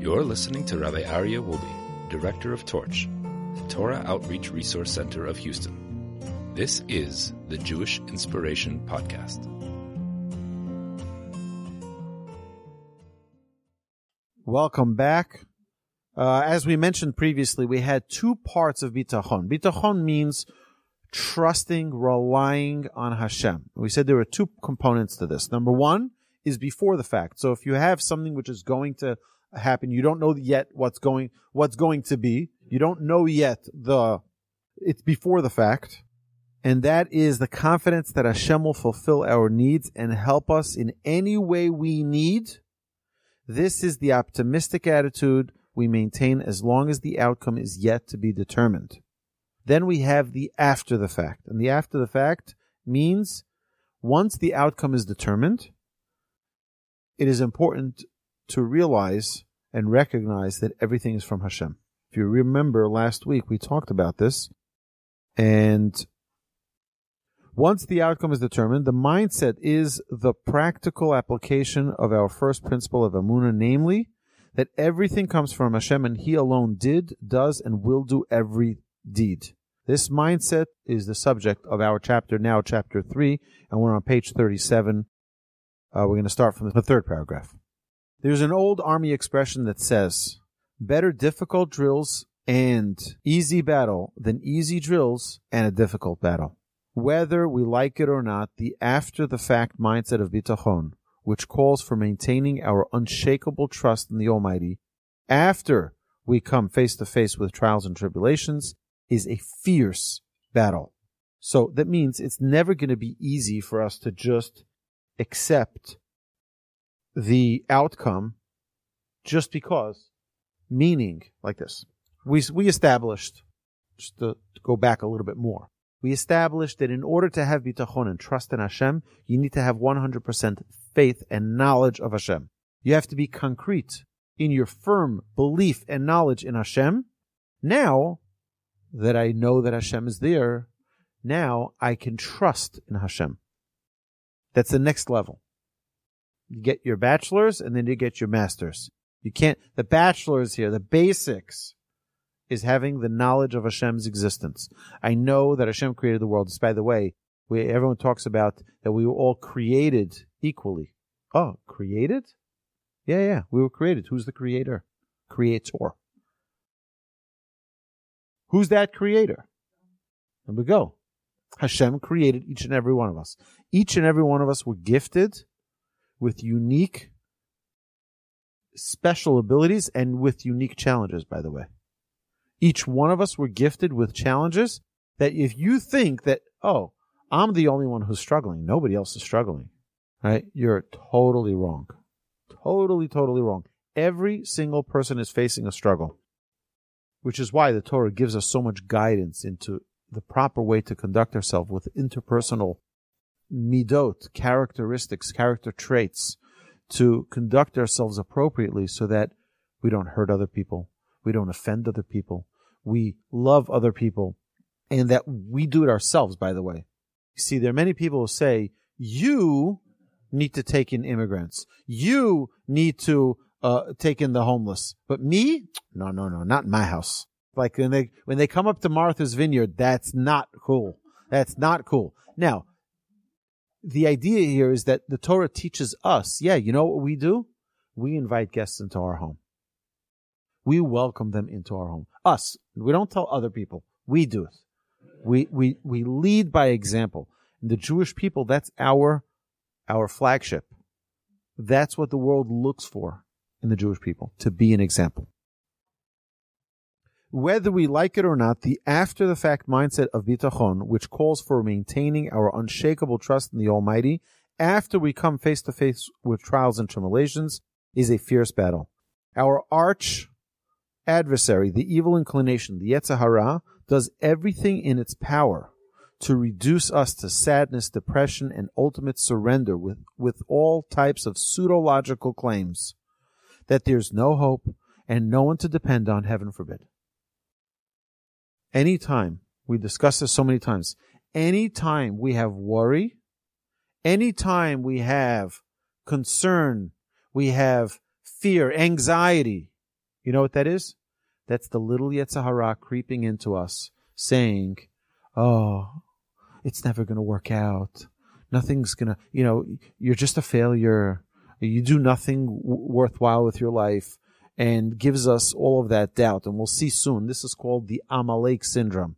You're listening to Rabbi Aryeh Wolbe, Director of Torch, the Torah Outreach Resource Center of Houston. This is the Jewish Inspiration Podcast. Welcome back. Uh, as we mentioned previously, we had two parts of bitachon. Bitachon means trusting, relying on Hashem. We said there were two components to this. Number one is before the fact. So if you have something which is going to happen, you don't know yet what's going, what's going to be. You don't know yet the, it's before the fact. And that is the confidence that Hashem will fulfill our needs and help us in any way we need. This is the optimistic attitude we maintain as long as the outcome is yet to be determined. Then we have the after the fact. And the after the fact means once the outcome is determined, it is important to realize and recognize that everything is from Hashem. If you remember last week, we talked about this. And once the outcome is determined, the mindset is the practical application of our first principle of Emunah, namely, that everything comes from Hashem and He alone did, does, and will do every deed. This mindset is the subject of our chapter now, chapter 3, and we're on page 37. Uh, we're going to start from the third paragraph. There's an old army expression that says, better difficult drills and easy battle than easy drills and a difficult battle. Whether we like it or not, the after the fact mindset of bitachon, which calls for maintaining our unshakable trust in the Almighty after we come face to face with trials and tribulations, is a fierce battle. So that means it's never going to be easy for us to just accept the outcome just because. Meaning, like this, we, we established, just to, to go back a little bit more, we established that in order to have bitachon and trust in Hashem, you need to have 100% faith and knowledge of Hashem. You have to be concrete in your firm belief and knowledge in Hashem. Now that I know that Hashem is there, now I can trust in Hashem. That's the next level. You get your bachelor's and then you get your master's. You can't, the bachelor's here, the basics is having the knowledge of Hashem's existence. I know that Hashem created the world. Just by the way, we, everyone talks about that we were all created equally. Oh, created? Yeah, yeah, we were created. Who's the creator? Creator. Who's that creator? There we go. Hashem created each and every one of us. Each and every one of us were gifted with unique, special abilities and with unique challenges, by the way. Each one of us were gifted with challenges that if you think that, oh, I'm the only one who's struggling, nobody else is struggling, right? You're totally wrong. Totally, totally wrong. Every single person is facing a struggle, which is why the Torah gives us so much guidance into the proper way to conduct ourselves with interpersonal midot, characteristics, character traits, to conduct ourselves appropriately so that we don't hurt other people, we don't offend other people, we love other people, and that we do it ourselves, by the way. See, there are many people who say, you need to take in immigrants. You need to uh, take in the homeless. But me? No, no, no, not in my house. Like when they, when they come up to Martha's Vineyard, that's not cool. That's not cool. Now, the idea here is that the Torah teaches us, yeah, you know what we do? We invite guests into our home. We welcome them into our home. Us. We don't tell other people. We do it. We, we, we lead by example. And the Jewish people, that's our, our flagship. That's what the world looks for in the Jewish people, to be an example whether we like it or not, the after the fact mindset of bitachon, which calls for maintaining our unshakable trust in the Almighty after we come face to face with trials and tribulations, is a fierce battle. Our arch adversary, the evil inclination, the Yetzer Hara, does everything in its power to reduce us to sadness, depression, and ultimate surrender with, with all types of pseudo-logical claims that there's no hope and no one to depend on, heaven forbid anytime, we discussed this so many times, anytime we have worry, anytime we have concern, we have fear, anxiety, You know what that is? That's the little Yetzer Hara creeping into us, saying, "Oh, it's never going to work out. Nothing's going to, you know, you're just a failure. You do nothing w- worthwhile with your life." And gives us all of that doubt. And we'll see soon. This is called the Amalek syndrome.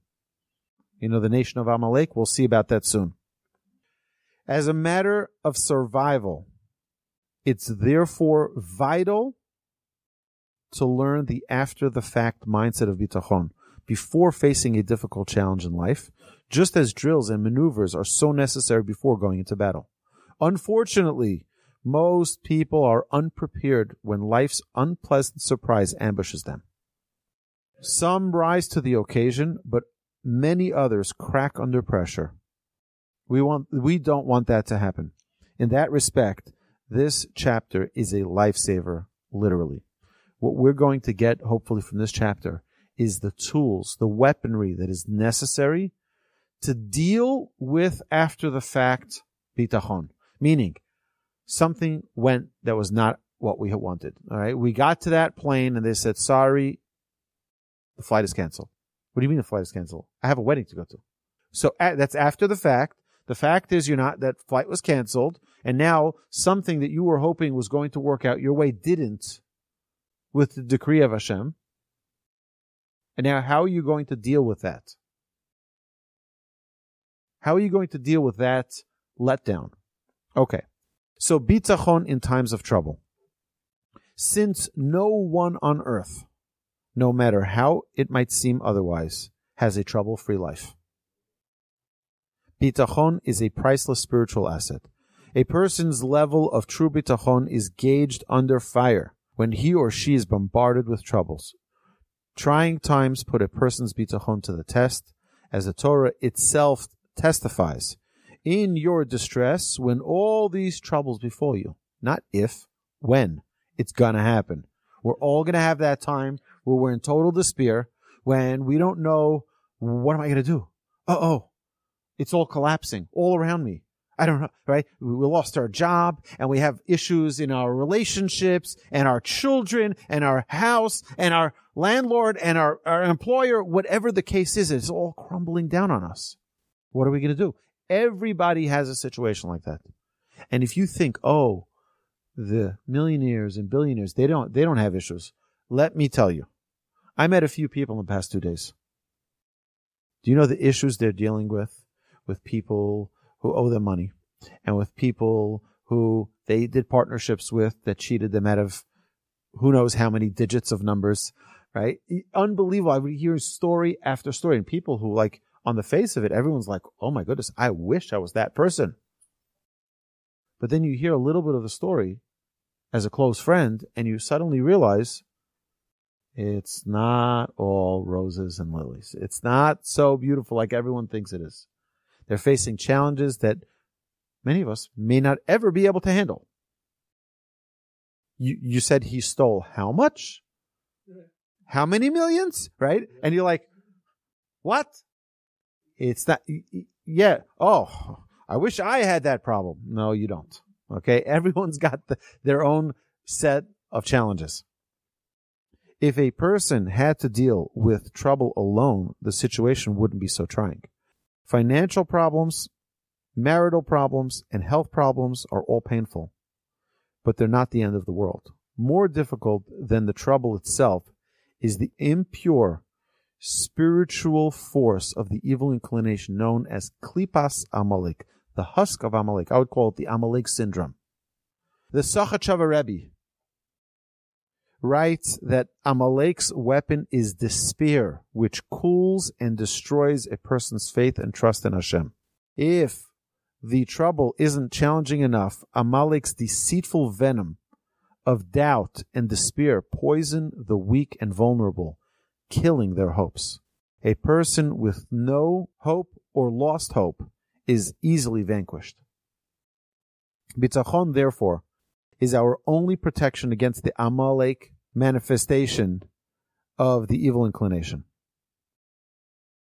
You know, the nation of Amalek. We'll see about that soon. As a matter of survival, it's therefore vital to learn the after the fact mindset of bitachon before facing a difficult challenge in life, just as drills and maneuvers are so necessary before going into battle. Unfortunately, most people are unprepared when life's unpleasant surprise ambushes them. Some rise to the occasion, but many others crack under pressure. We want, we don't want that to happen. In that respect, this chapter is a lifesaver, literally. What we're going to get, hopefully, from this chapter is the tools, the weaponry that is necessary to deal with after the fact bitachon. Meaning, something went that was not what we wanted. All right. We got to that plane and they said, sorry, the flight is canceled. What do you mean the flight is canceled? I have a wedding to go to. So that's after the fact. The fact is you're not, that flight was canceled. And now something that you were hoping was going to work out your way didn't with the decree of Hashem. And now how are you going to deal with that? How are you going to deal with that letdown? Okay. So bitachon in times of trouble. Since no one on earth, no matter how it might seem otherwise, has a trouble-free life. Bitachon is a priceless spiritual asset. A person's level of true bitachon is gauged under fire when he or she is bombarded with troubles. Trying times put a person's bitachon to the test, as the Torah itself testifies in your distress when all these troubles befall you. Not if, when. It's gonna happen. We're all gonna have that time where we're in total despair, when we don't know, what am I gonna do? Uh oh. It's all collapsing all around me. I don't know, right? We lost our job and we have issues in our relationships and our children and our house and our landlord and our, our employer, whatever the case is, it's all crumbling down on us. What are we going to do? Everybody has a situation like that. And if you think, oh, the millionaires and billionaires, they don't, they don't have issues. Let me tell you, I met a few people in the past two days. Do you know the issues they're dealing with? With people who owe them money and with people who they did partnerships with that cheated them out of who knows how many digits of numbers, right? Unbelievable. I would hear story after story and people who like on the face of it, everyone's like, oh my goodness, I wish I was that person. But then you hear a little bit of the story as a close friend and you suddenly realize it's not all roses and lilies. It's not so beautiful like everyone thinks it is. They're facing challenges that many of us may not ever be able to handle. You, you said he stole how much? How many millions? Right? And you're like, what? It's not, yeah. Oh, I wish I had that problem. No, you don't. Okay. Everyone's got the, their own set of challenges. If a person had to deal with trouble alone, the situation wouldn't be so trying. Financial problems, marital problems, and health problems are all painful, but they're not the end of the world. More difficult than the trouble itself is the impure spiritual force of the evil inclination known as Klipas Amalek, the husk of Amalek. I would call it the Amalek syndrome. The Sochatchover Rebbe writes that Amalek's weapon is despair, which cools and destroys a person's faith and trust in Hashem. If the trouble isn't challenging enough, Amalek's deceitful venom of doubt and despair poison the weak and vulnerable killing their hopes. A person with no hope or lost hope is easily vanquished. Bitachon, therefore, is our only protection against the Amalek manifestation of the evil inclination.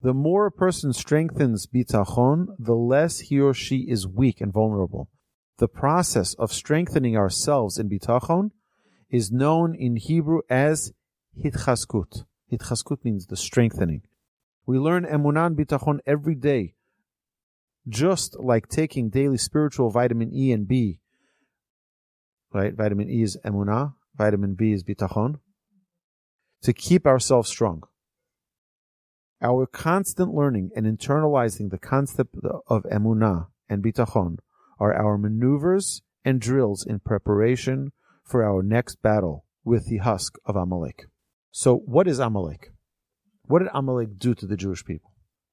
The more a person strengthens bitachon, the less he or she is weak and vulnerable. The process of strengthening ourselves in bitachon is known in Hebrew as hitchaskut. Hitchaskut means the strengthening. We learn emunan bitachon every day, just like taking daily spiritual vitamin E and B. Right? Vitamin E is emunah, vitamin B is bitachon. To keep ourselves strong. Our constant learning and internalizing the concept of emunah and bitachon are our maneuvers and drills in preparation for our next battle with the husk of Amalek. So, what is Amalek? What did Amalek do to the Jewish people?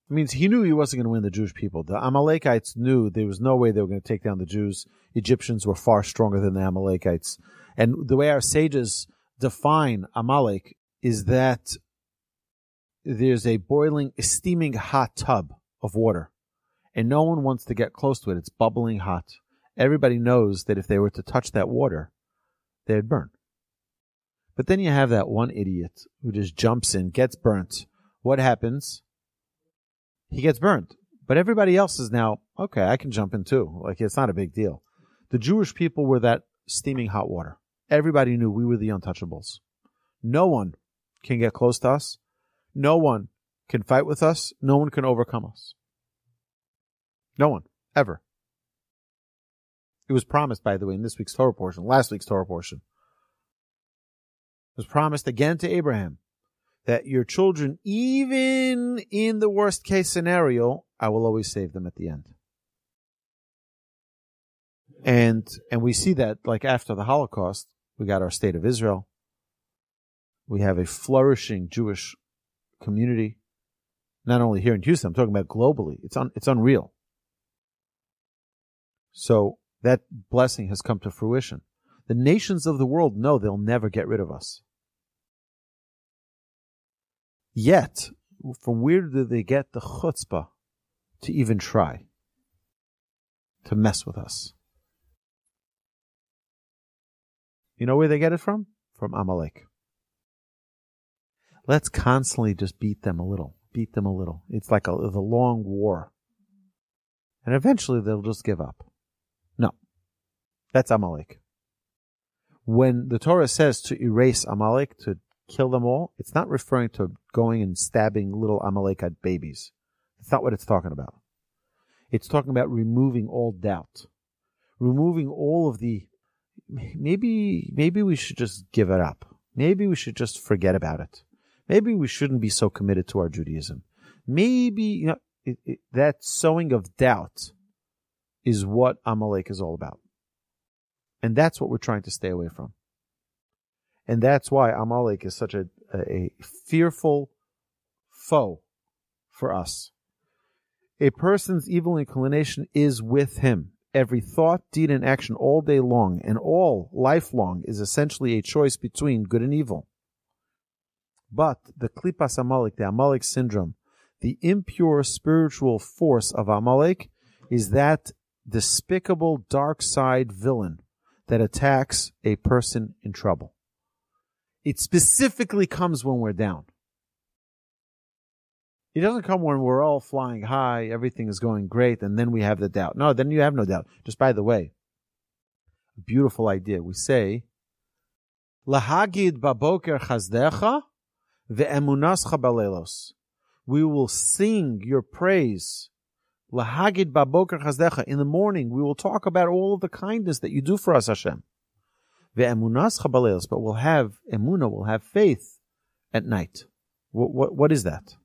It means he knew he wasn't going to win the Jewish people. The Amalekites knew there was no way they were going to take down the Jews. Egyptians were far stronger than the Amalekites. And the way our sages define Amalek is that there's a boiling, steaming hot tub of water, and no one wants to get close to it. It's bubbling hot. Everybody knows that if they were to touch that water, they'd burn. But then you have that one idiot who just jumps in, gets burnt. What happens? He gets burnt. But everybody else is now, okay, I can jump in too. Like, it's not a big deal. The Jewish people were that steaming hot water. Everybody knew we were the untouchables. No one can get close to us. No one can fight with us. No one can overcome us. No one. Ever. It was promised, by the way, in this week's Torah portion, last week's Torah portion. Was promised again to Abraham that your children, even in the worst case scenario, I will always save them at the end. And and we see that like after the Holocaust, we got our state of Israel. We have a flourishing Jewish community. Not only here in Houston, I'm talking about globally. It's un, it's unreal. So that blessing has come to fruition. The nations of the world know they'll never get rid of us. Yet, from where do they get the chutzpah to even try to mess with us? You know where they get it from? From Amalek. Let's constantly just beat them a little, beat them a little. It's like a, the long war. And eventually they'll just give up. No. That's Amalek. When the Torah says to erase Amalek, to kill them all, it's not referring to going and stabbing little Amalekite babies. That's not what it's talking about. It's talking about removing all doubt, removing all of the maybe maybe we should just give it up. Maybe we should just forget about it. Maybe we shouldn't be so committed to our Judaism. Maybe you know it, it, that sowing of doubt is what Amalek is all about. And that's what we're trying to stay away from. And that's why Amalek is such a, a, fearful foe for us. A person's evil inclination is with him. Every thought, deed, and action all day long and all lifelong is essentially a choice between good and evil. But the Klipas Amalek, the Amalek syndrome, the impure spiritual force of Amalek is that despicable dark side villain that attacks a person in trouble. It specifically comes when we're down. It doesn't come when we're all flying high, everything is going great, and then we have the doubt. No, then you have no doubt. Just by the way, beautiful idea. We say, Lahagid baboker chazdecha ve'emunascha balelos. We will sing your praise. Lahagid baboker chazdecha. In the morning, we will talk about all of the kindness that you do for us, Hashem. Ve'emunascha balelos. But we'll have emuna, we'll have faith at night. What, what, what is that?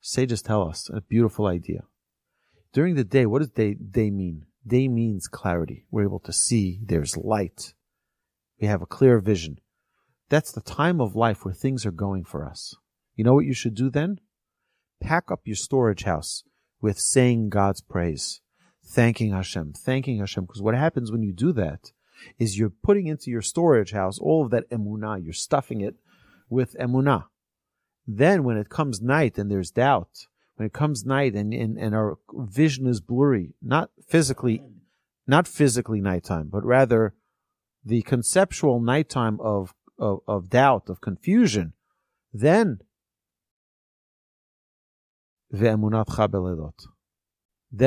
Sages tell us a beautiful idea. During the day, what does day, day mean? Day means clarity. We're able to see, there's light. We have a clear vision. That's the time of life where things are going for us. You know what you should do then? Pack up your storage house with saying God's praise, thanking Hashem, thanking Hashem. Because what happens when you do that is you're putting into your storage house all of that emunah. You're stuffing it with emunah. Then when it comes night and there's doubt, when it comes night and, and, and our vision is blurry, not physically, not physically nighttime, but rather the conceptual nighttime of, of, of doubt, of confusion, then then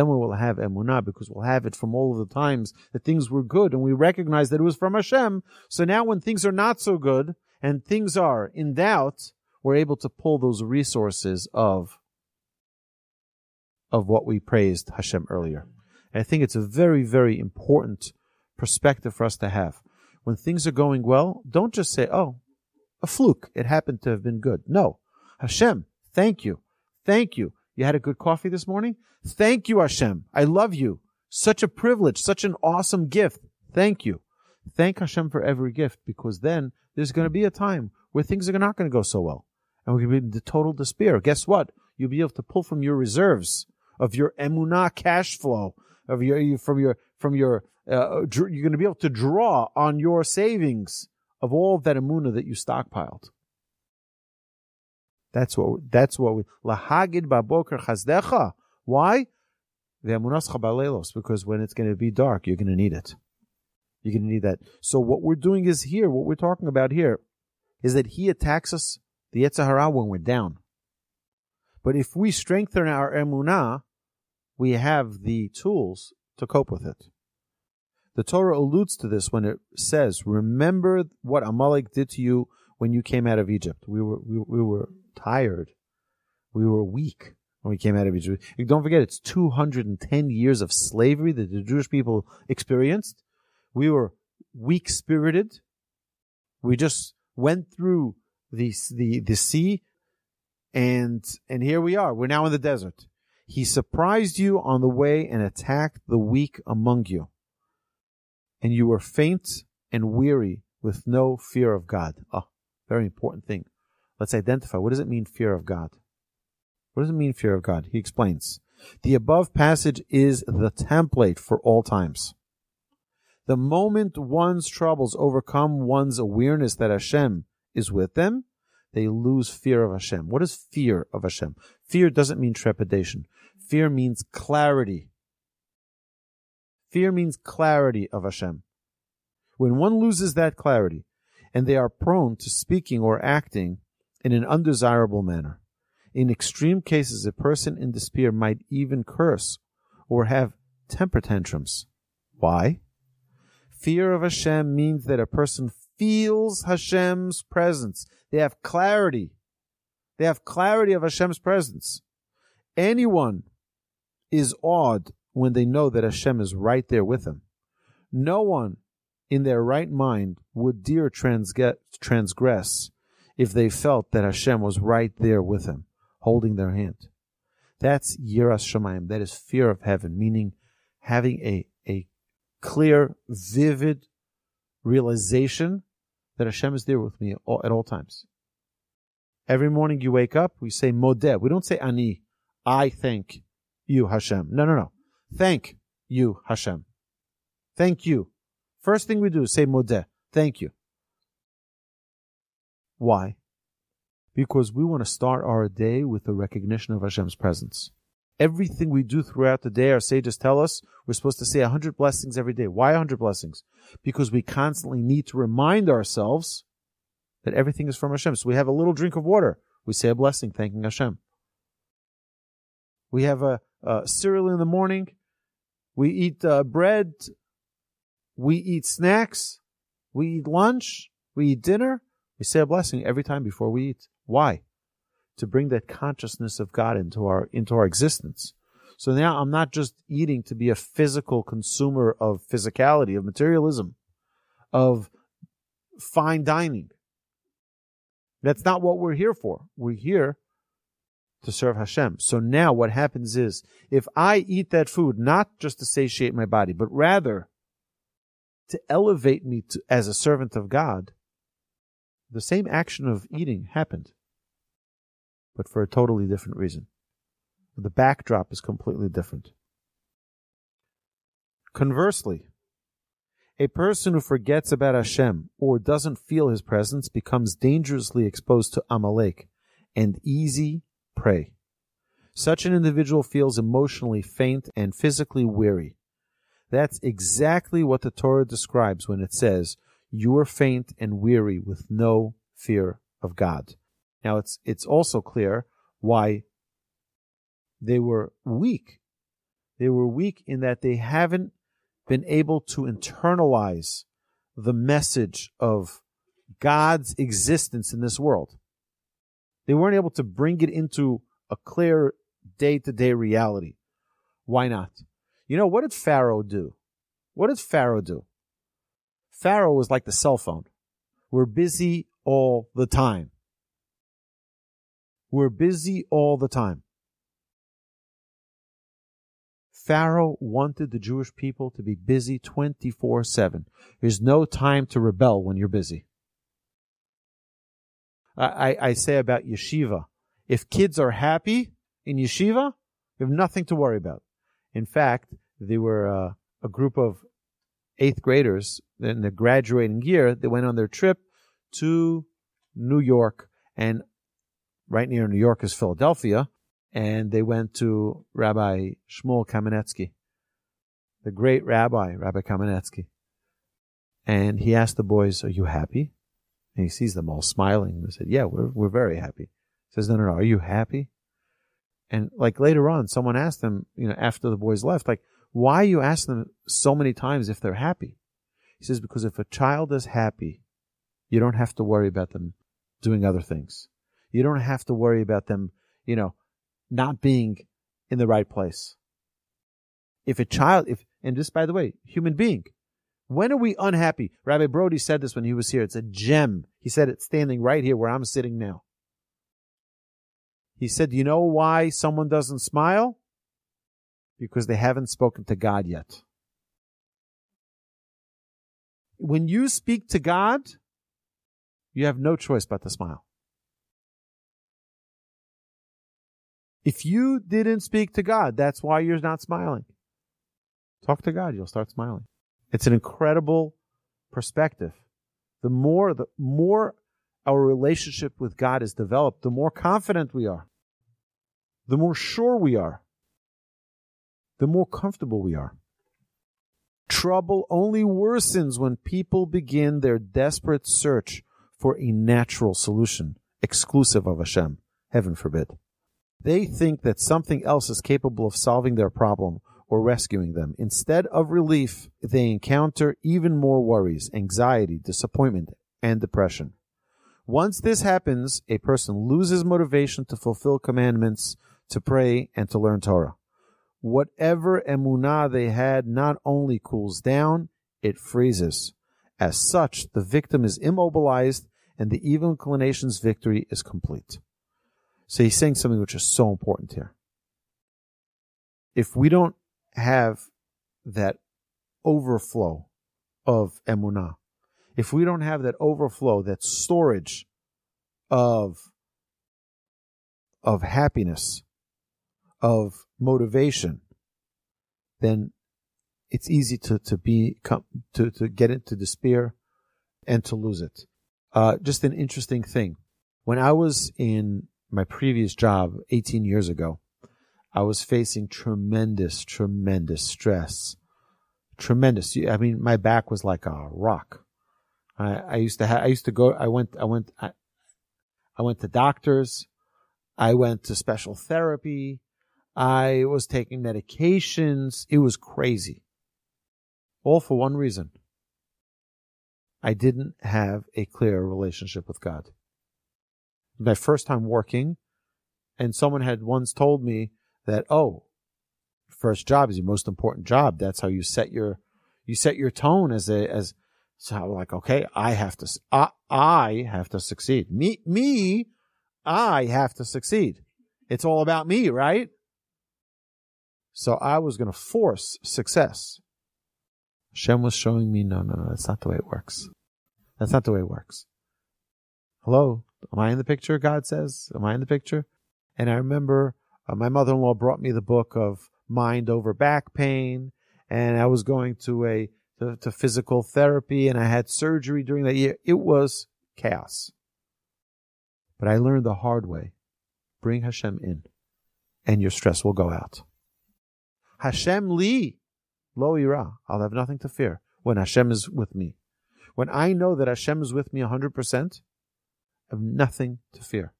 we will have emunah because we'll have it from all of the times that things were good and we recognize that it was from Hashem. So now when things are not so good and things are in doubt, we're able to pull those resources of of what we praised Hashem earlier. And I think it's a very, very important perspective for us to have. When things are going well, don't just say, oh, a fluke. It happened to have been good. No. Hashem, thank you. Thank you. You had a good coffee this morning? Thank you, Hashem. I love you. Such a privilege, such an awesome gift. Thank you. Thank Hashem for every gift because then there's going to be a time where things are not going to go so well. And we're going to be in the total despair. Guess what? You'll be able to pull from your reserves of your emunah cash flow of your from your from your uh, you're going to be able to draw on your savings of all that emunah that you stockpiled. That's what that's what we lahagid baboker chazdecha. Why? The emunas chabalelos because when it's going to be dark, you're going to need it. You're going to need that. So what we're doing is here. What we're talking about here is that he attacks us the Yetzer Hara when we're down. But if we strengthen our emunah, we have the tools to cope with it. The Torah alludes to this when it says, "Remember what Amalek did to you when you came out of Egypt. We were we, we were tired, we were weak when we came out of Egypt. Don't forget, it's 210 years of slavery that the Jewish people experienced. We were weak spirited. We just went through the the the sea, and and here we are. We're now in the desert. He surprised you on the way and attacked the weak among you. And you were faint and weary with no fear of God. Oh, very important thing. Let's identify. What does it mean, fear of God? What does it mean, fear of God? He explains. The above passage is the template for all times. The moment one's troubles overcome one's awareness that Hashem is with them, they lose fear of Hashem. What is fear of Hashem? Fear doesn't mean trepidation. Fear means clarity. Fear means clarity of Hashem. When one loses that clarity, and they are prone to speaking or acting in an undesirable manner, in extreme cases, a person in despair might even curse or have temper tantrums. Why? Fear of Hashem means that a person feels Hashem's presence. They have clarity. They have clarity of Hashem's presence. Anyone is awed when they know that Hashem is right there with them. No one in their right mind would dare transgress if they felt that Hashem was right there with them, holding their hand. That's Yiras Shamayim. That is fear of heaven, meaning having a, a clear, vivid realization that Hashem is there with me all, at all times. Every morning you wake up, we say Modeh. We don't say Ani. I thank you, Hashem. No, no, no. Thank you, Hashem. Thank you. First thing we do say Modeh. Thank you. Why? Because we want to start our day with the recognition of Hashem's presence. Everything we do throughout the day, our sages tell us we're supposed to say a hundred blessings every day. Why a hundred blessings? Because we constantly need to remind ourselves that everything is from Hashem. So we have a little drink of water. We say a blessing, thanking Hashem. We have a, a cereal in the morning. We eat uh, bread. We eat snacks. We eat lunch. We eat dinner. We say a blessing every time before we eat. Why? To bring that consciousness of God into our into our existence. So now I'm not just eating to be a physical consumer of physicality, of materialism, of fine dining. That's not what we're here for. We're here to serve Hashem. So now what happens is, if I eat that food, not just to satiate my body, but rather to elevate me to, as a servant of God, the same action of eating happened, but for a totally different reason. The backdrop is completely different. Conversely, a person who forgets about Hashem or doesn't feel his presence becomes dangerously exposed to Amalek and easy prey. Such an individual feels emotionally faint and physically weary. That's exactly what the Torah describes when it says, you are faint and weary with no fear of God. Now it's, it's also clear why they were weak. They were weak in that they haven't been able to internalize the message of God's existence in this world. They weren't able to bring it into a clear day to day reality. Why not? You know, what did Pharaoh do? What did Pharaoh do? Pharaoh was like the cell phone. We're busy all the time. We're busy all the time. Pharaoh wanted the Jewish people to be busy 24 7. There's no time to rebel when you're busy. I, I, say about yeshiva if kids are happy in yeshiva, you have nothing to worry about. In fact, they were uh, a group of eighth graders in the graduating year. They went on their trip to New York, and right near New York is Philadelphia and they went to Rabbi Shmuel Kamenetsky, the great rabbi, Rabbi Kamenetsky. And he asked the boys, Are you happy? And he sees them all smiling. They said, Yeah, we're, we're very happy. He says, No, no, no, are you happy? And like later on, someone asked them, you know, after the boys left, like, why you ask them so many times if they're happy? He says, because if a child is happy, you don't have to worry about them doing other things. You don't have to worry about them, you know, not being in the right place. If a child, if, and just by the way, human being, when are we unhappy? Rabbi Brody said this when he was here. It's a gem. He said it standing right here where I'm sitting now. He said, you know why someone doesn't smile? Because they haven't spoken to God yet. When you speak to God, you have no choice but to smile. If you didn't speak to God, that's why you're not smiling. Talk to God, you'll start smiling. It's an incredible perspective. The more, the more our relationship with God is developed, the more confident we are, the more sure we are, the more comfortable we are. Trouble only worsens when people begin their desperate search for a natural solution, exclusive of Hashem. Heaven forbid. They think that something else is capable of solving their problem or rescuing them. Instead of relief, they encounter even more worries, anxiety, disappointment, and depression. Once this happens, a person loses motivation to fulfill commandments, to pray, and to learn Torah. Whatever emunah they had not only cools down, it freezes. As such, the victim is immobilized and the evil inclination's victory is complete. So he's saying something which is so important here. If we don't have that overflow of emunah, if we don't have that overflow, that storage of of happiness, of motivation, then it's easy to to be to to get into despair and to lose it. Uh, just an interesting thing. When I was in my previous job 18 years ago, I was facing tremendous, tremendous stress. Tremendous. I mean, my back was like a rock. I, I used to have, I used to go, I went, I went, I, I went to doctors. I went to special therapy. I was taking medications. It was crazy. All for one reason. I didn't have a clear relationship with God my first time working, and someone had once told me that, oh, first job is your most important job. That's how you set your you set your tone as a as so I'm like, okay, I have to I, I have to succeed. Me me, I have to succeed. It's all about me, right? So I was going to force success. Shem was showing me, no, no, no, that's not the way it works. That's not the way it works. Hello? Am I in the picture? God says, Am I in the picture? And I remember uh, my mother in law brought me the book of Mind Over Back Pain, and I was going to a to, to physical therapy, and I had surgery during that year. It was chaos. But I learned the hard way bring Hashem in, and your stress will go out. Hashem li, lo ira. I'll have nothing to fear when Hashem is with me. When I know that Hashem is with me 100%, I have nothing to fear.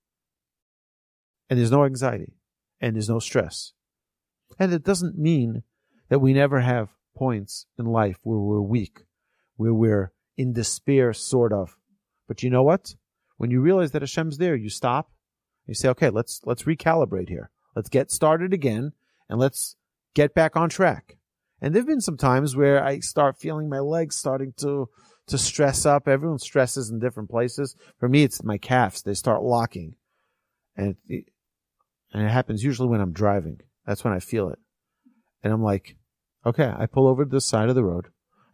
And there's no anxiety and there's no stress. And it doesn't mean that we never have points in life where we're weak, where we're in despair, sort of. But you know what? When you realize that Hashem's there, you stop. You say, okay, let's, let's recalibrate here. Let's get started again and let's get back on track. And there've been some times where I start feeling my legs starting to, to stress up. Everyone stresses in different places. For me, it's my calves. They start locking. And it, and it happens usually when I'm driving. That's when I feel it. And I'm like, okay, I pull over to the side of the road.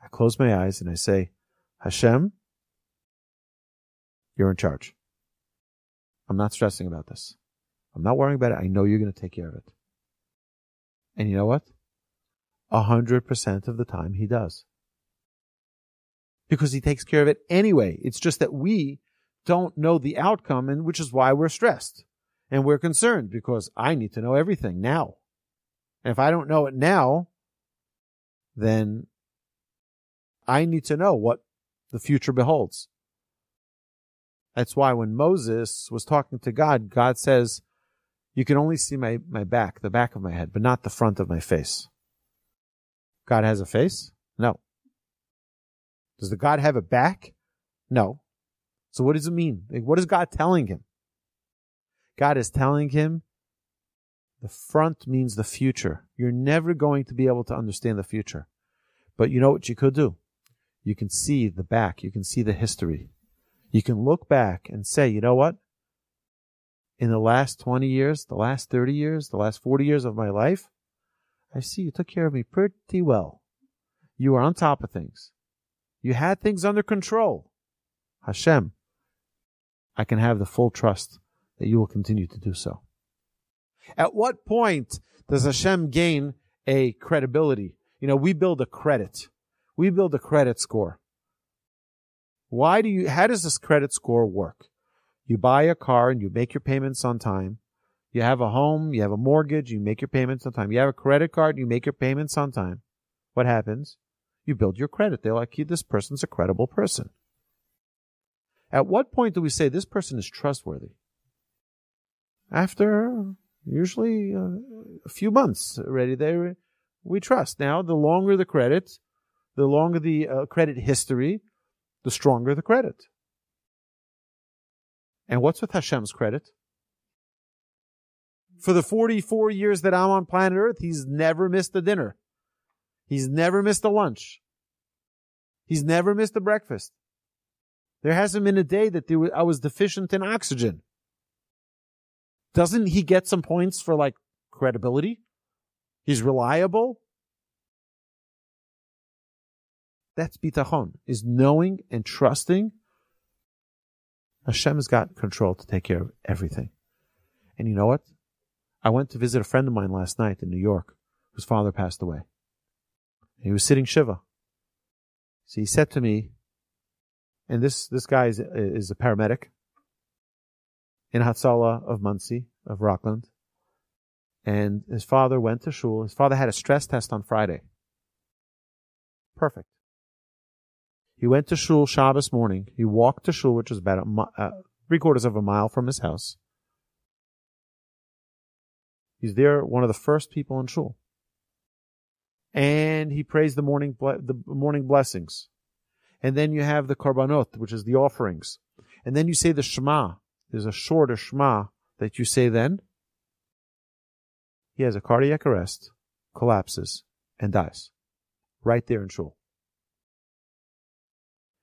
I close my eyes and I say, Hashem, you're in charge. I'm not stressing about this. I'm not worrying about it. I know you're going to take care of it. And you know what? A hundred percent of the time he does. Because he takes care of it anyway. It's just that we don't know the outcome and which is why we're stressed and we're concerned because I need to know everything now. And if I don't know it now, then I need to know what the future beholds. That's why when Moses was talking to God, God says, you can only see my, my back, the back of my head, but not the front of my face. God has a face? No. Does the God have a back? No. So what does it mean? What is God telling him? God is telling him the front means the future. You're never going to be able to understand the future. But you know what you could do? You can see the back. You can see the history. You can look back and say, you know what? In the last 20 years, the last 30 years, the last 40 years of my life, I see you took care of me pretty well. You were on top of things. You had things under control. Hashem, I can have the full trust that you will continue to do so. At what point does Hashem gain a credibility? You know, we build a credit. We build a credit score. Why do you, how does this credit score work? You buy a car and you make your payments on time. You have a home, you have a mortgage, you make your payments on time. You have a credit card, you make your payments on time. What happens? You build your credit. They're like, this person's a credible person. At what point do we say this person is trustworthy? After usually uh, a few months already, they we trust. Now, the longer the credit, the longer the uh, credit history, the stronger the credit. And what's with Hashem's credit? For the 44 years that I'm on planet Earth, he's never missed a dinner. He's never missed a lunch. He's never missed a breakfast. There hasn't been a day that was, I was deficient in oxygen. Doesn't he get some points for like credibility? He's reliable. That's bitachon, is knowing and trusting Hashem's got control to take care of everything. And you know what? I went to visit a friend of mine last night in New York whose father passed away. He was sitting Shiva. So he said to me, and this, this guy is, is a paramedic in Hatzalah of Monsey, of Rockland. And his father went to shul. His father had a stress test on Friday. Perfect. He went to shul Shabbos morning. He walked to shul, which was about a, uh, three quarters of a mile from his house. He's there, one of the first people in shul. And he prays the morning, the morning blessings. And then you have the korbanot, which is the offerings. And then you say the Shema. There's a shorter Shema that you say then. He has a cardiac arrest, collapses, and dies. Right there in shul.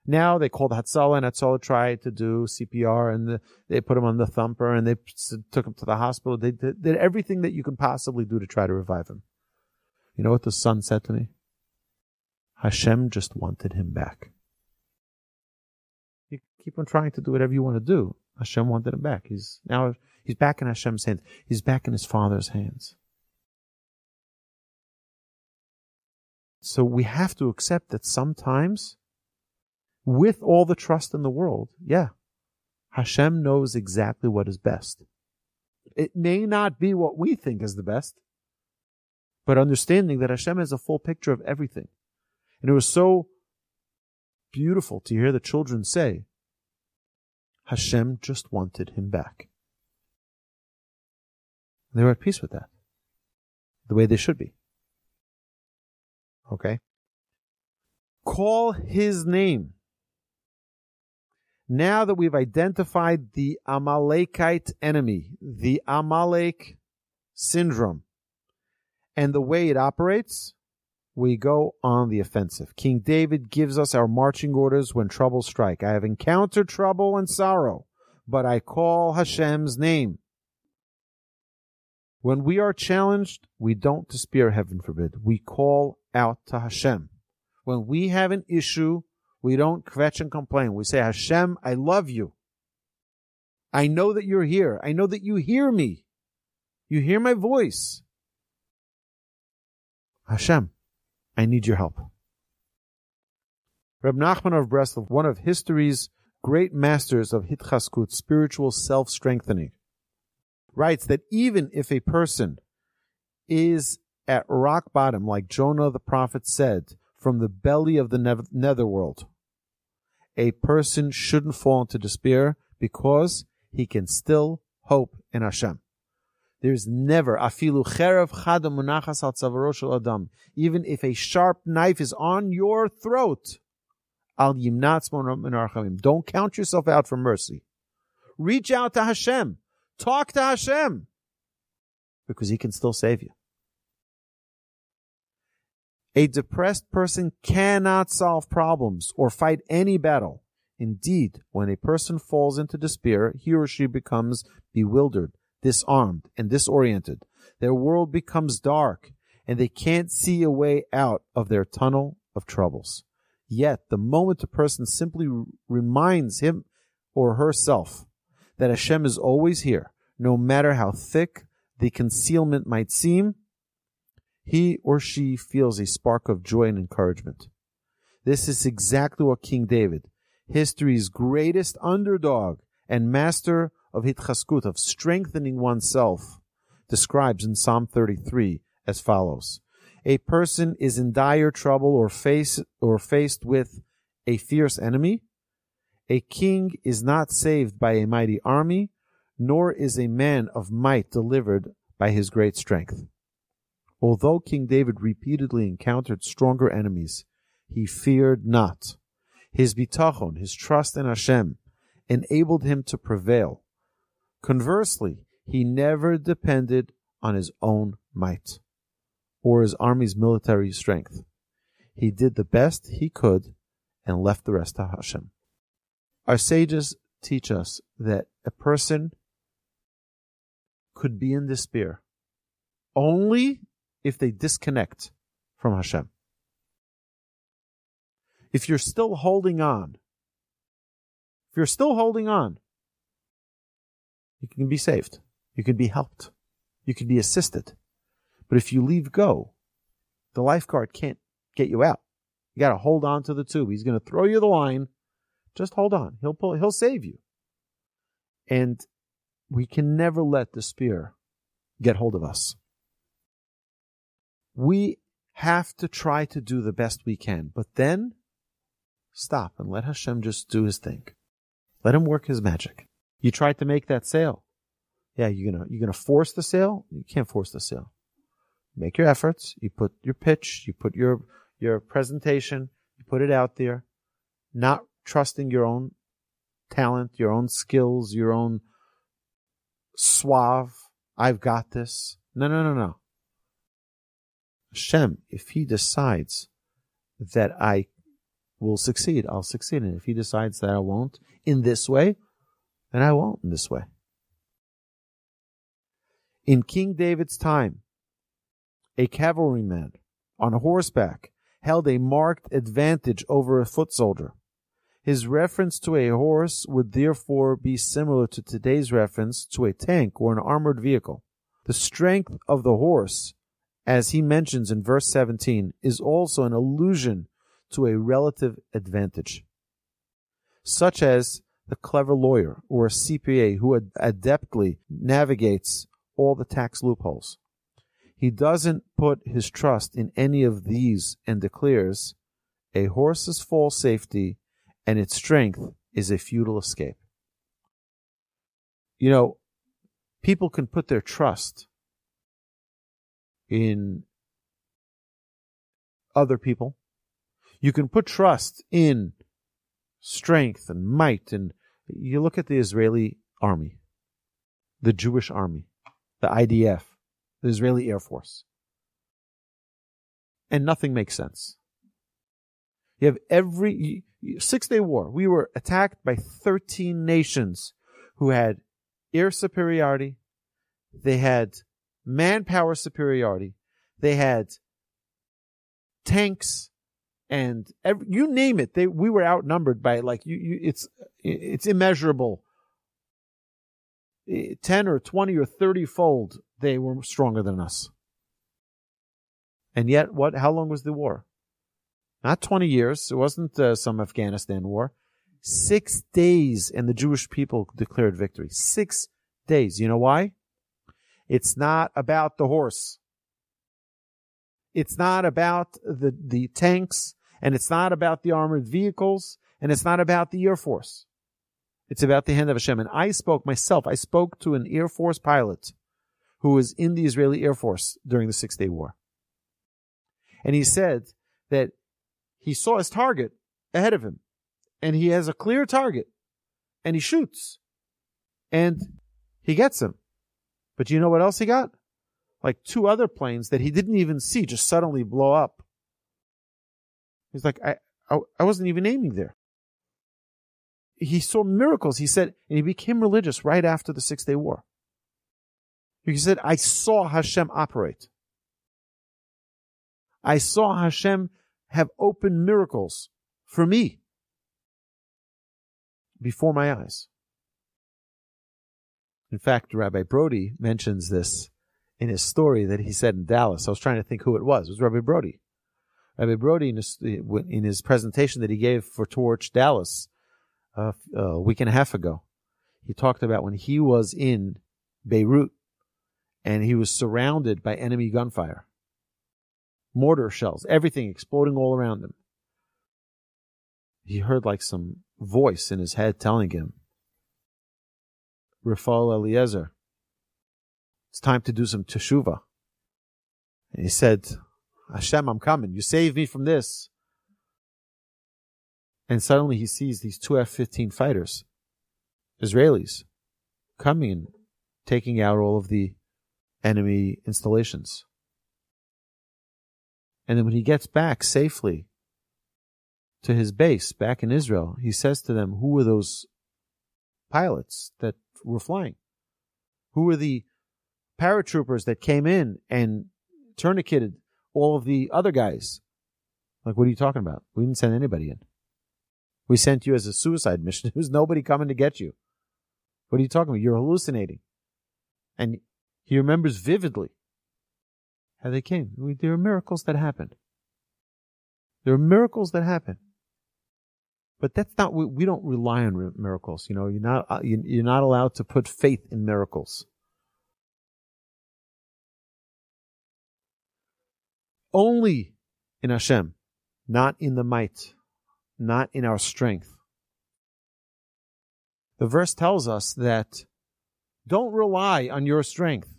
Now they called Hatzalah and Hatzalah tried to do CPR and the, they put him on the thumper and they took him to the hospital. They did, did everything that you can possibly do to try to revive him. You know what the son said to me? Hashem just wanted him back. You keep on trying to do whatever you want to do. Hashem wanted him back. He's now he's back in Hashem's hands. He's back in his father's hands. So we have to accept that sometimes, with all the trust in the world, yeah, Hashem knows exactly what is best. It may not be what we think is the best, but understanding that Hashem has a full picture of everything. And it was so beautiful to hear the children say, Hashem just wanted him back. They were at peace with that. The way they should be. Okay? Call his name. Now that we've identified the Amalekite enemy, the Amalek syndrome, and the way it operates, we go on the offensive. King David gives us our marching orders when troubles strike. I have encountered trouble and sorrow, but I call Hashem's name. When we are challenged, we don't despair, heaven forbid. We call out to Hashem. When we have an issue, we don't kvetch and complain. We say, Hashem, I love you. I know that you're here. I know that you hear me. You hear my voice. Hashem, I need your help. Reb Nachman of Breslov, one of history's great masters of hitchazkut, spiritual self-strengthening, writes that even if a person is at rock bottom, like Jonah the prophet said, from the belly of the netherworld, a person shouldn't fall into despair because he can still hope in Hashem. There's never afilu cherev chada munachas al adam. Even if a sharp knife is on your throat, al yimnatz Don't count yourself out for mercy. Reach out to Hashem. Talk to Hashem. Because he can still save you. A depressed person cannot solve problems or fight any battle. Indeed, when a person falls into despair, he or she becomes bewildered, disarmed, and disoriented. Their world becomes dark, and they can't see a way out of their tunnel of troubles. Yet, the moment a person simply reminds him or herself that Hashem is always here, no matter how thick the concealment might seem, he or she feels a spark of joy and encouragement. This is exactly what King David, history's greatest underdog and master of hitchazkut, of strengthening oneself, describes in Psalm 33 as follows. A person is in dire trouble or face or faced with a fierce enemy. A king is not saved by a mighty army, nor is a man of might delivered by his great strength. Although King David repeatedly encountered stronger enemies, he feared not. His bitachon, his trust in Hashem, enabled him to prevail. Conversely, he never depended on his own might or his army's military strength. He did the best he could and left the rest to Hashem. Our sages teach us that a person could be in despair only if they disconnect from Hashem. If you're still holding on, if you're still holding on, you can be saved. You can be helped. You can be assisted. But if you leave go, the lifeguard can't get you out. You got to hold on to the tube. He's going to throw you the line. Just hold on. He'll pull, he'll save you. And we can never let the spear get hold of us we have to try to do the best we can, but then stop and let Hashem just do his thing. Let him work his magic. You tried to make that sale. Yeah, you're gonna you're gonna force the sale. You can't force the sale. Make your efforts. You put your pitch. You put your your presentation. You put it out there. Not trusting your own talent, your own skills, your own suave. I've got this. No, no, no, no. Hashem, if He decides that I will succeed, I'll succeed. And if He decides that I won't in this way, then I won't in this way. In King David's time, a cavalryman on horseback held a marked advantage over a foot soldier. His reference to a horse would therefore be similar to today's reference to a tank or an armored vehicle. The strength of the horse as he mentions in verse 17, is also an allusion to a relative advantage, such as the clever lawyer or a CPA who adeptly navigates all the tax loopholes. He doesn't put his trust in any of these and declares, a horse's false safety and its strength is a futile escape. You know, people can put their trust in other people. You can put trust in strength and might and You look at the Israeli army, the Jewish army, the IDF, the Israeli Air Force, and nothing makes sense. You have every Six Day War. We were attacked by 13 nations who had air superiority. They had manpower superiority. They had tanks and every, you name it. They, we were outnumbered by like you, you it's, it's immeasurable. 10 or 20 or 30 fold. They were stronger than us. And yet, what, how long was the war? Not 20 years. It wasn't uh, some Afghanistan war. Six days and the Jewish people declared victory. Six days. You know why? It's not about the horse. It's not about the, the tanks and it's not about the armored vehicles and it's not about the Air Force. It's about the hand of Hashem. And I spoke myself, I spoke to an Air Force pilot who was in the Israeli Air Force during the Six Day War. And he said that he saw his target ahead of him and he has a clear target and he shoots and he gets him. But you know what else he got? Like two other planes that he didn't even see just suddenly blow up. He's like, I, I, I wasn't even aiming there. He saw miracles. He said, and he became religious right after the Six Day War. He said, I saw Hashem operate. I saw Hashem have opened miracles for me before my eyes. In fact, Rabbi Brody mentions this in his story that he said in Dallas. I was trying to think who it was. It was Rabbi Brody. Rabbi Brody, in his, in his presentation that he gave for Torch Dallas uh, a week and a half ago, he talked about when he was in Beirut and he was surrounded by enemy gunfire mortar shells, everything exploding all around him. He heard like some voice in his head telling him, Rafael Eliezer, it's time to do some teshuva. And he said, Hashem, I'm coming. You save me from this. And suddenly he sees these two F-15 fighters, Israelis, coming and taking out all of the enemy installations. And then when he gets back safely to his base back in Israel, he says to them, Who were those pilots that were flying? Who were the paratroopers that came in and tourniqueted all of the other guys? Like, what are you talking about? We didn't send anybody in. We sent you as a suicide mission. There was nobody coming to get you. What are you talking about? You're hallucinating. And he remembers vividly how they came. There are miracles that happen. There are miracles that happen. But that's not, we, we don't rely on miracles. You know, you're not, uh, you're not allowed to put faith in miracles. Only in Hashem, not in the might, not in our strength. The verse tells us that don't rely on your strength.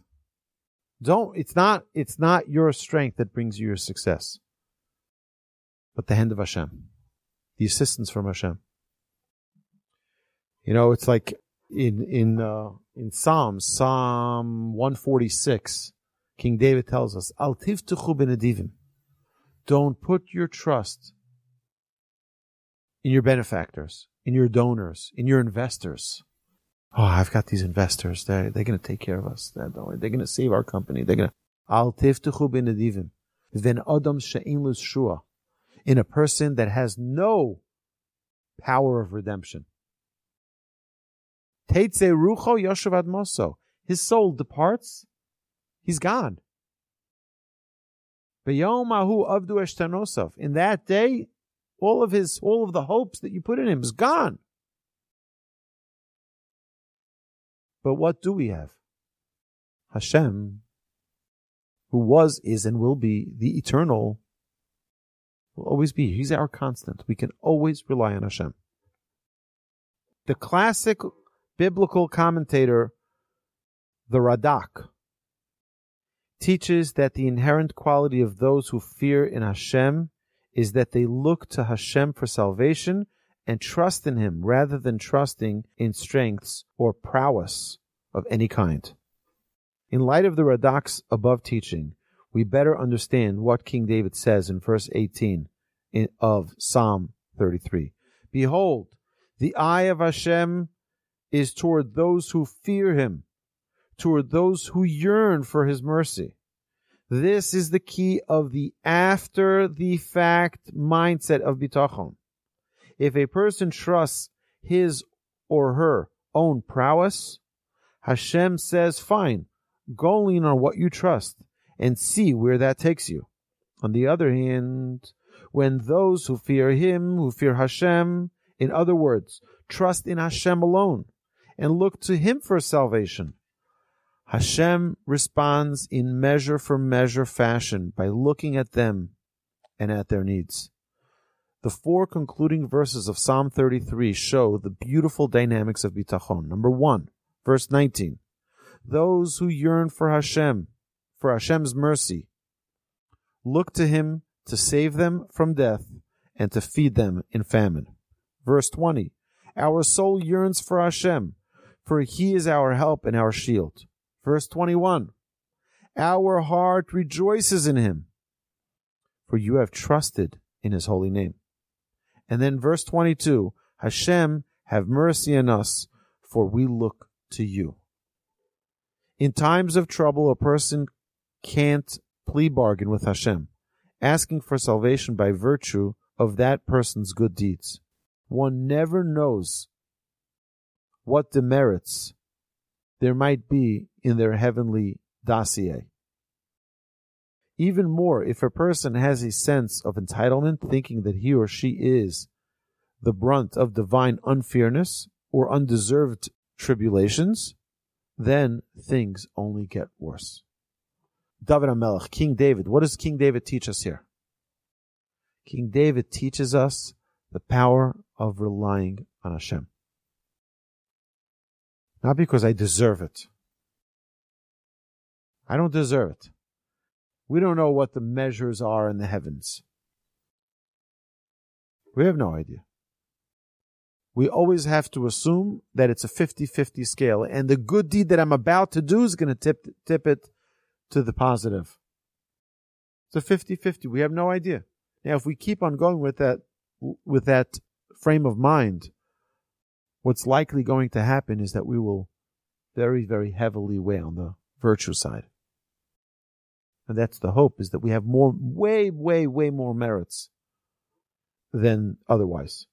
Don't, it's not, it's not your strength that brings you your success, but the hand of Hashem, the assistance from Hashem. You know, it's like in, in, uh, in Psalms, Psalm 146, King David tells us, Al tivtuchu benedivim. Don't put your trust in your benefactors, in your donors, in your investors oh, I've got these investors. They're, they're going to take care of us. They're, they're going to save our company. They're going to, al tivtuchu b'nedivim. Then adam she'in shua. In a person that has no power of redemption. Teitze rucho yoshevad moso. His soul departs. He's gone. Mahu avdu eshtanosov. In that day, all of his, all of the hopes that you put in him is gone. But what do we have? Hashem, who was, is, and will be the eternal, will always be. He's our constant. We can always rely on Hashem. The classic biblical commentator, the Radak, teaches that the inherent quality of those who fear in Hashem is that they look to Hashem for salvation and trust in him rather than trusting in strengths or prowess of any kind. In light of the Radak's above teaching, we better understand what King David says in verse 18 of Psalm 33. Behold, the eye of Hashem is toward those who fear him, toward those who yearn for his mercy. This is the key of the after the fact mindset of bitachon. If a person trusts his or her own prowess, Hashem says, fine, go lean on what you trust and see where that takes you. On the other hand, when those who fear Him, who fear Hashem, in other words, trust in Hashem alone and look to Him for salvation, Hashem responds in measure for measure fashion by looking at them and at their needs. The four concluding verses of Psalm 33 show the beautiful dynamics of bitachon. Number one, verse 19. Those who yearn for Hashem, for Hashem's mercy, look to Him to save them from death and to feed them in famine. Verse 20. Our soul yearns for Hashem, for He is our help and our shield. Verse 21. Our heart rejoices in Him, for you have trusted in His holy name. And then verse 22 Hashem, have mercy on us, for we look to you. In times of trouble, a person can't plea bargain with Hashem, asking for salvation by virtue of that person's good deeds. One never knows what demerits there might be in their heavenly dossier. Even more, if a person has a sense of entitlement, thinking that he or she is the brunt of divine unfairness or undeserved tribulations, then things only get worse. David HaMelech, King David, what does King David teach us here? King David teaches us the power of relying on Hashem. Not because I deserve it. I don't deserve it. We don't know what the measures are in the heavens. We have no idea. We always have to assume that it's a 50-50 scale and the good deed that I'm about to do is going to tip, tip it to the positive. It's a 50-50. We have no idea. Now, if we keep on going with that, with that frame of mind, what's likely going to happen is that we will very, very heavily weigh on the virtue side. And that's the hope is that we have more, way, way, way more merits than otherwise.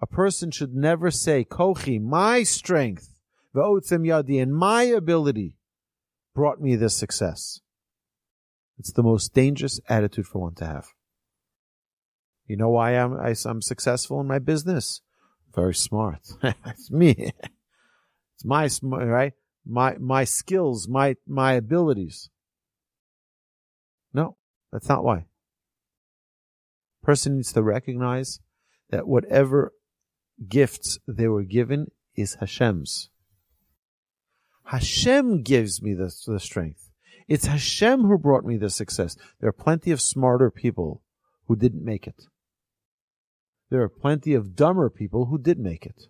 A person should never say, Kochi, my strength, the Utsem yadi, and my ability brought me this success. It's the most dangerous attitude for one to have. You know why I'm, I, am i am successful in my business? Very smart. it's me. It's my, right? My, my skills, my, my abilities. No, that's not why. Person needs to recognize that whatever gifts they were given is Hashem's. Hashem gives me the, the strength. It's Hashem who brought me the success. There are plenty of smarter people who didn't make it. There are plenty of dumber people who did make it.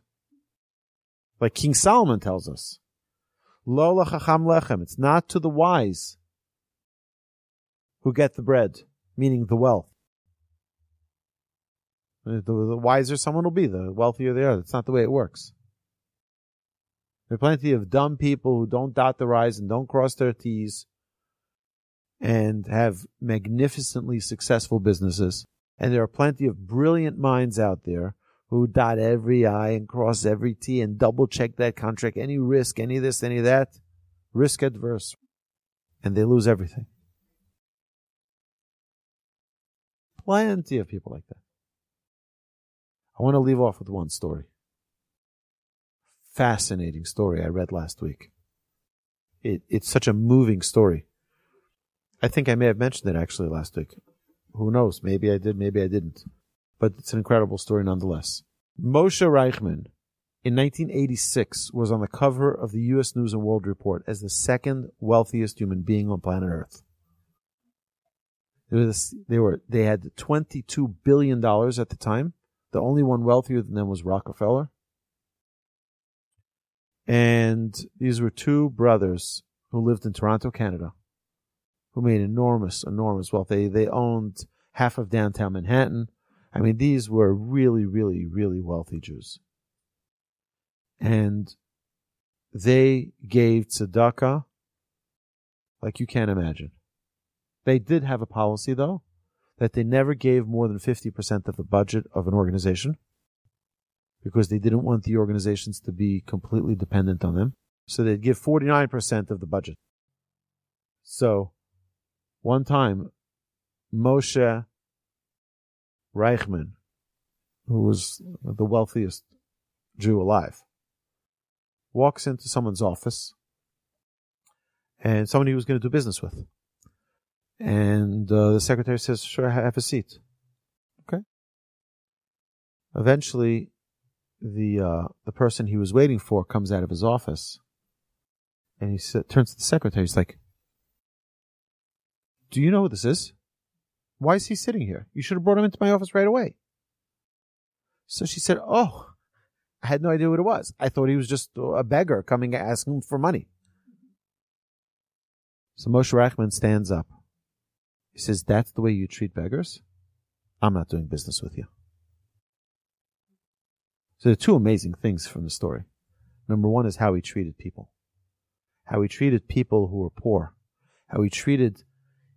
Like King Solomon tells us. Lola chacham lechem. It's not to the wise who get the bread, meaning the wealth. The, the wiser someone will be, the wealthier they are. That's not the way it works. There are plenty of dumb people who don't dot their I's and don't cross their T's and have magnificently successful businesses. And there are plenty of brilliant minds out there who dot every I and cross every T and double check that contract, any risk, any this, any that, risk adverse. And they lose everything. Plenty of people like that. I want to leave off with one story. Fascinating story I read last week. It, it's such a moving story. I think I may have mentioned it actually last week. Who knows? Maybe I did, maybe I didn't. But it's an incredible story nonetheless. Moshe Reichmann in 1986 was on the cover of the U.S. News and World Report as the second wealthiest human being on planet Earth. Were, they were they had twenty two billion dollars at the time. The only one wealthier than them was Rockefeller. And these were two brothers who lived in Toronto, Canada, who made enormous, enormous wealth. They they owned half of downtown Manhattan. I mean, these were really, really, really wealthy Jews. And they gave tzedakah like you can't imagine. They did have a policy, though, that they never gave more than 50% of the budget of an organization because they didn't want the organizations to be completely dependent on them. So they'd give 49% of the budget. So one time, Moshe Reichmann, who was the wealthiest Jew alive, walks into someone's office and somebody he was going to do business with. And uh, the secretary says, Sure, have a seat. Okay. Eventually, the uh, the person he was waiting for comes out of his office and he sa- turns to the secretary. He's like, Do you know who this is? Why is he sitting here? You should have brought him into my office right away. So she said, Oh, I had no idea what it was. I thought he was just a beggar coming asking for money. So Moshe Reichmann stands up. He says, That's the way you treat beggars? I'm not doing business with you. So there are two amazing things from the story. Number one is how he treated people. How he treated people who were poor. How he treated,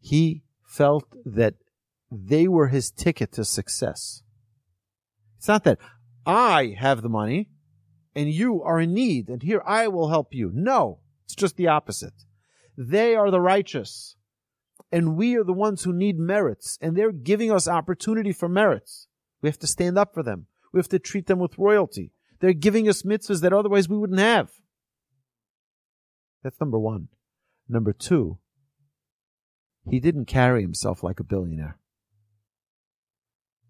he felt that they were his ticket to success. It's not that I have the money and you are in need and here I will help you. No, it's just the opposite. They are the righteous and we are the ones who need merits and they're giving us opportunity for merits. We have to stand up for them. We have to treat them with royalty. They're giving us mitzvahs that otherwise we wouldn't have. That's number one. Number two, he didn't carry himself like a billionaire.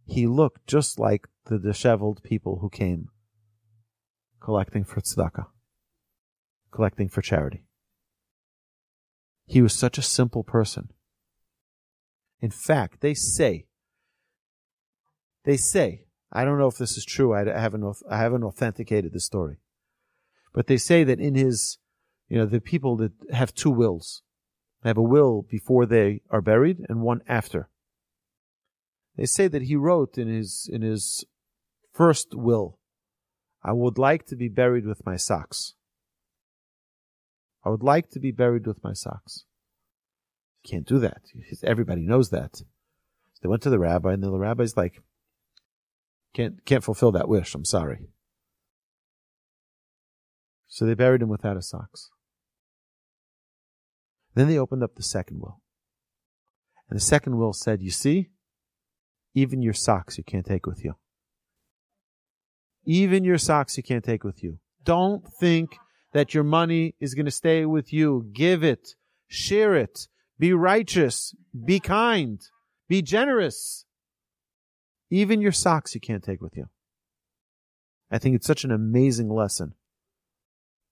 He looked just like the disheveled people who came collecting for tzedakah, collecting for charity. He was such a simple person. In fact, they say, they say, I don't know if this is true. I haven't, I haven't authenticated the story, but they say that in his, you know, the people that have two wills, they have a will before they are buried and one after. They say that he wrote in his, in his first will, I would like to be buried with my socks. I would like to be buried with my socks. Can't do that. Everybody knows that. They went to the rabbi, and the rabbi's like, "Can't can't fulfill that wish. I'm sorry." So they buried him without his socks. Then they opened up the second will, and the second will said, "You see, even your socks you can't take with you. Even your socks you can't take with you. Don't think that your money is going to stay with you. Give it, share it, be righteous, be kind, be generous. Even your socks you can't take with you. I think it's such an amazing lesson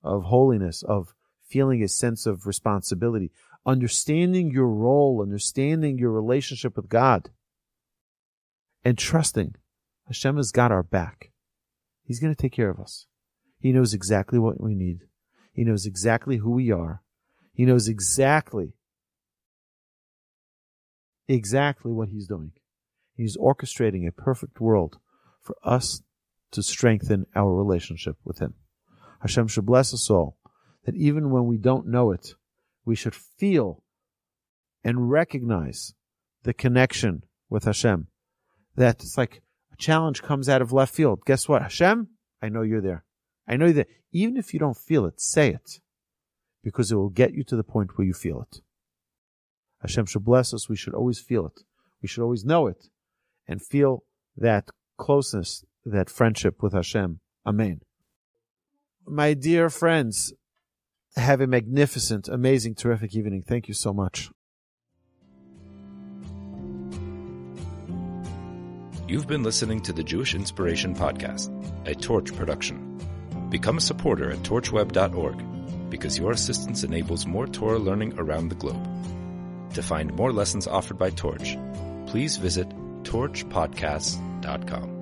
of holiness, of feeling a sense of responsibility, understanding your role, understanding your relationship with God, and trusting Hashem has got our back. He's going to take care of us. He knows exactly what we need. He knows exactly who we are. He knows exactly exactly what he's doing. He's orchestrating a perfect world for us to strengthen our relationship with him. Hashem should bless us all that even when we don't know it, we should feel and recognize the connection with Hashem. That it's like a challenge comes out of left field. Guess what? Hashem, I know you're there. I know that even if you don't feel it, say it because it will get you to the point where you feel it. Hashem should bless us. We should always feel it. We should always know it and feel that closeness, that friendship with Hashem. Amen. My dear friends, have a magnificent, amazing, terrific evening. Thank you so much. You've been listening to the Jewish Inspiration Podcast, a Torch production. Become a supporter at torchweb.org because your assistance enables more Torah learning around the globe. To find more lessons offered by Torch, please visit torchpodcasts.com.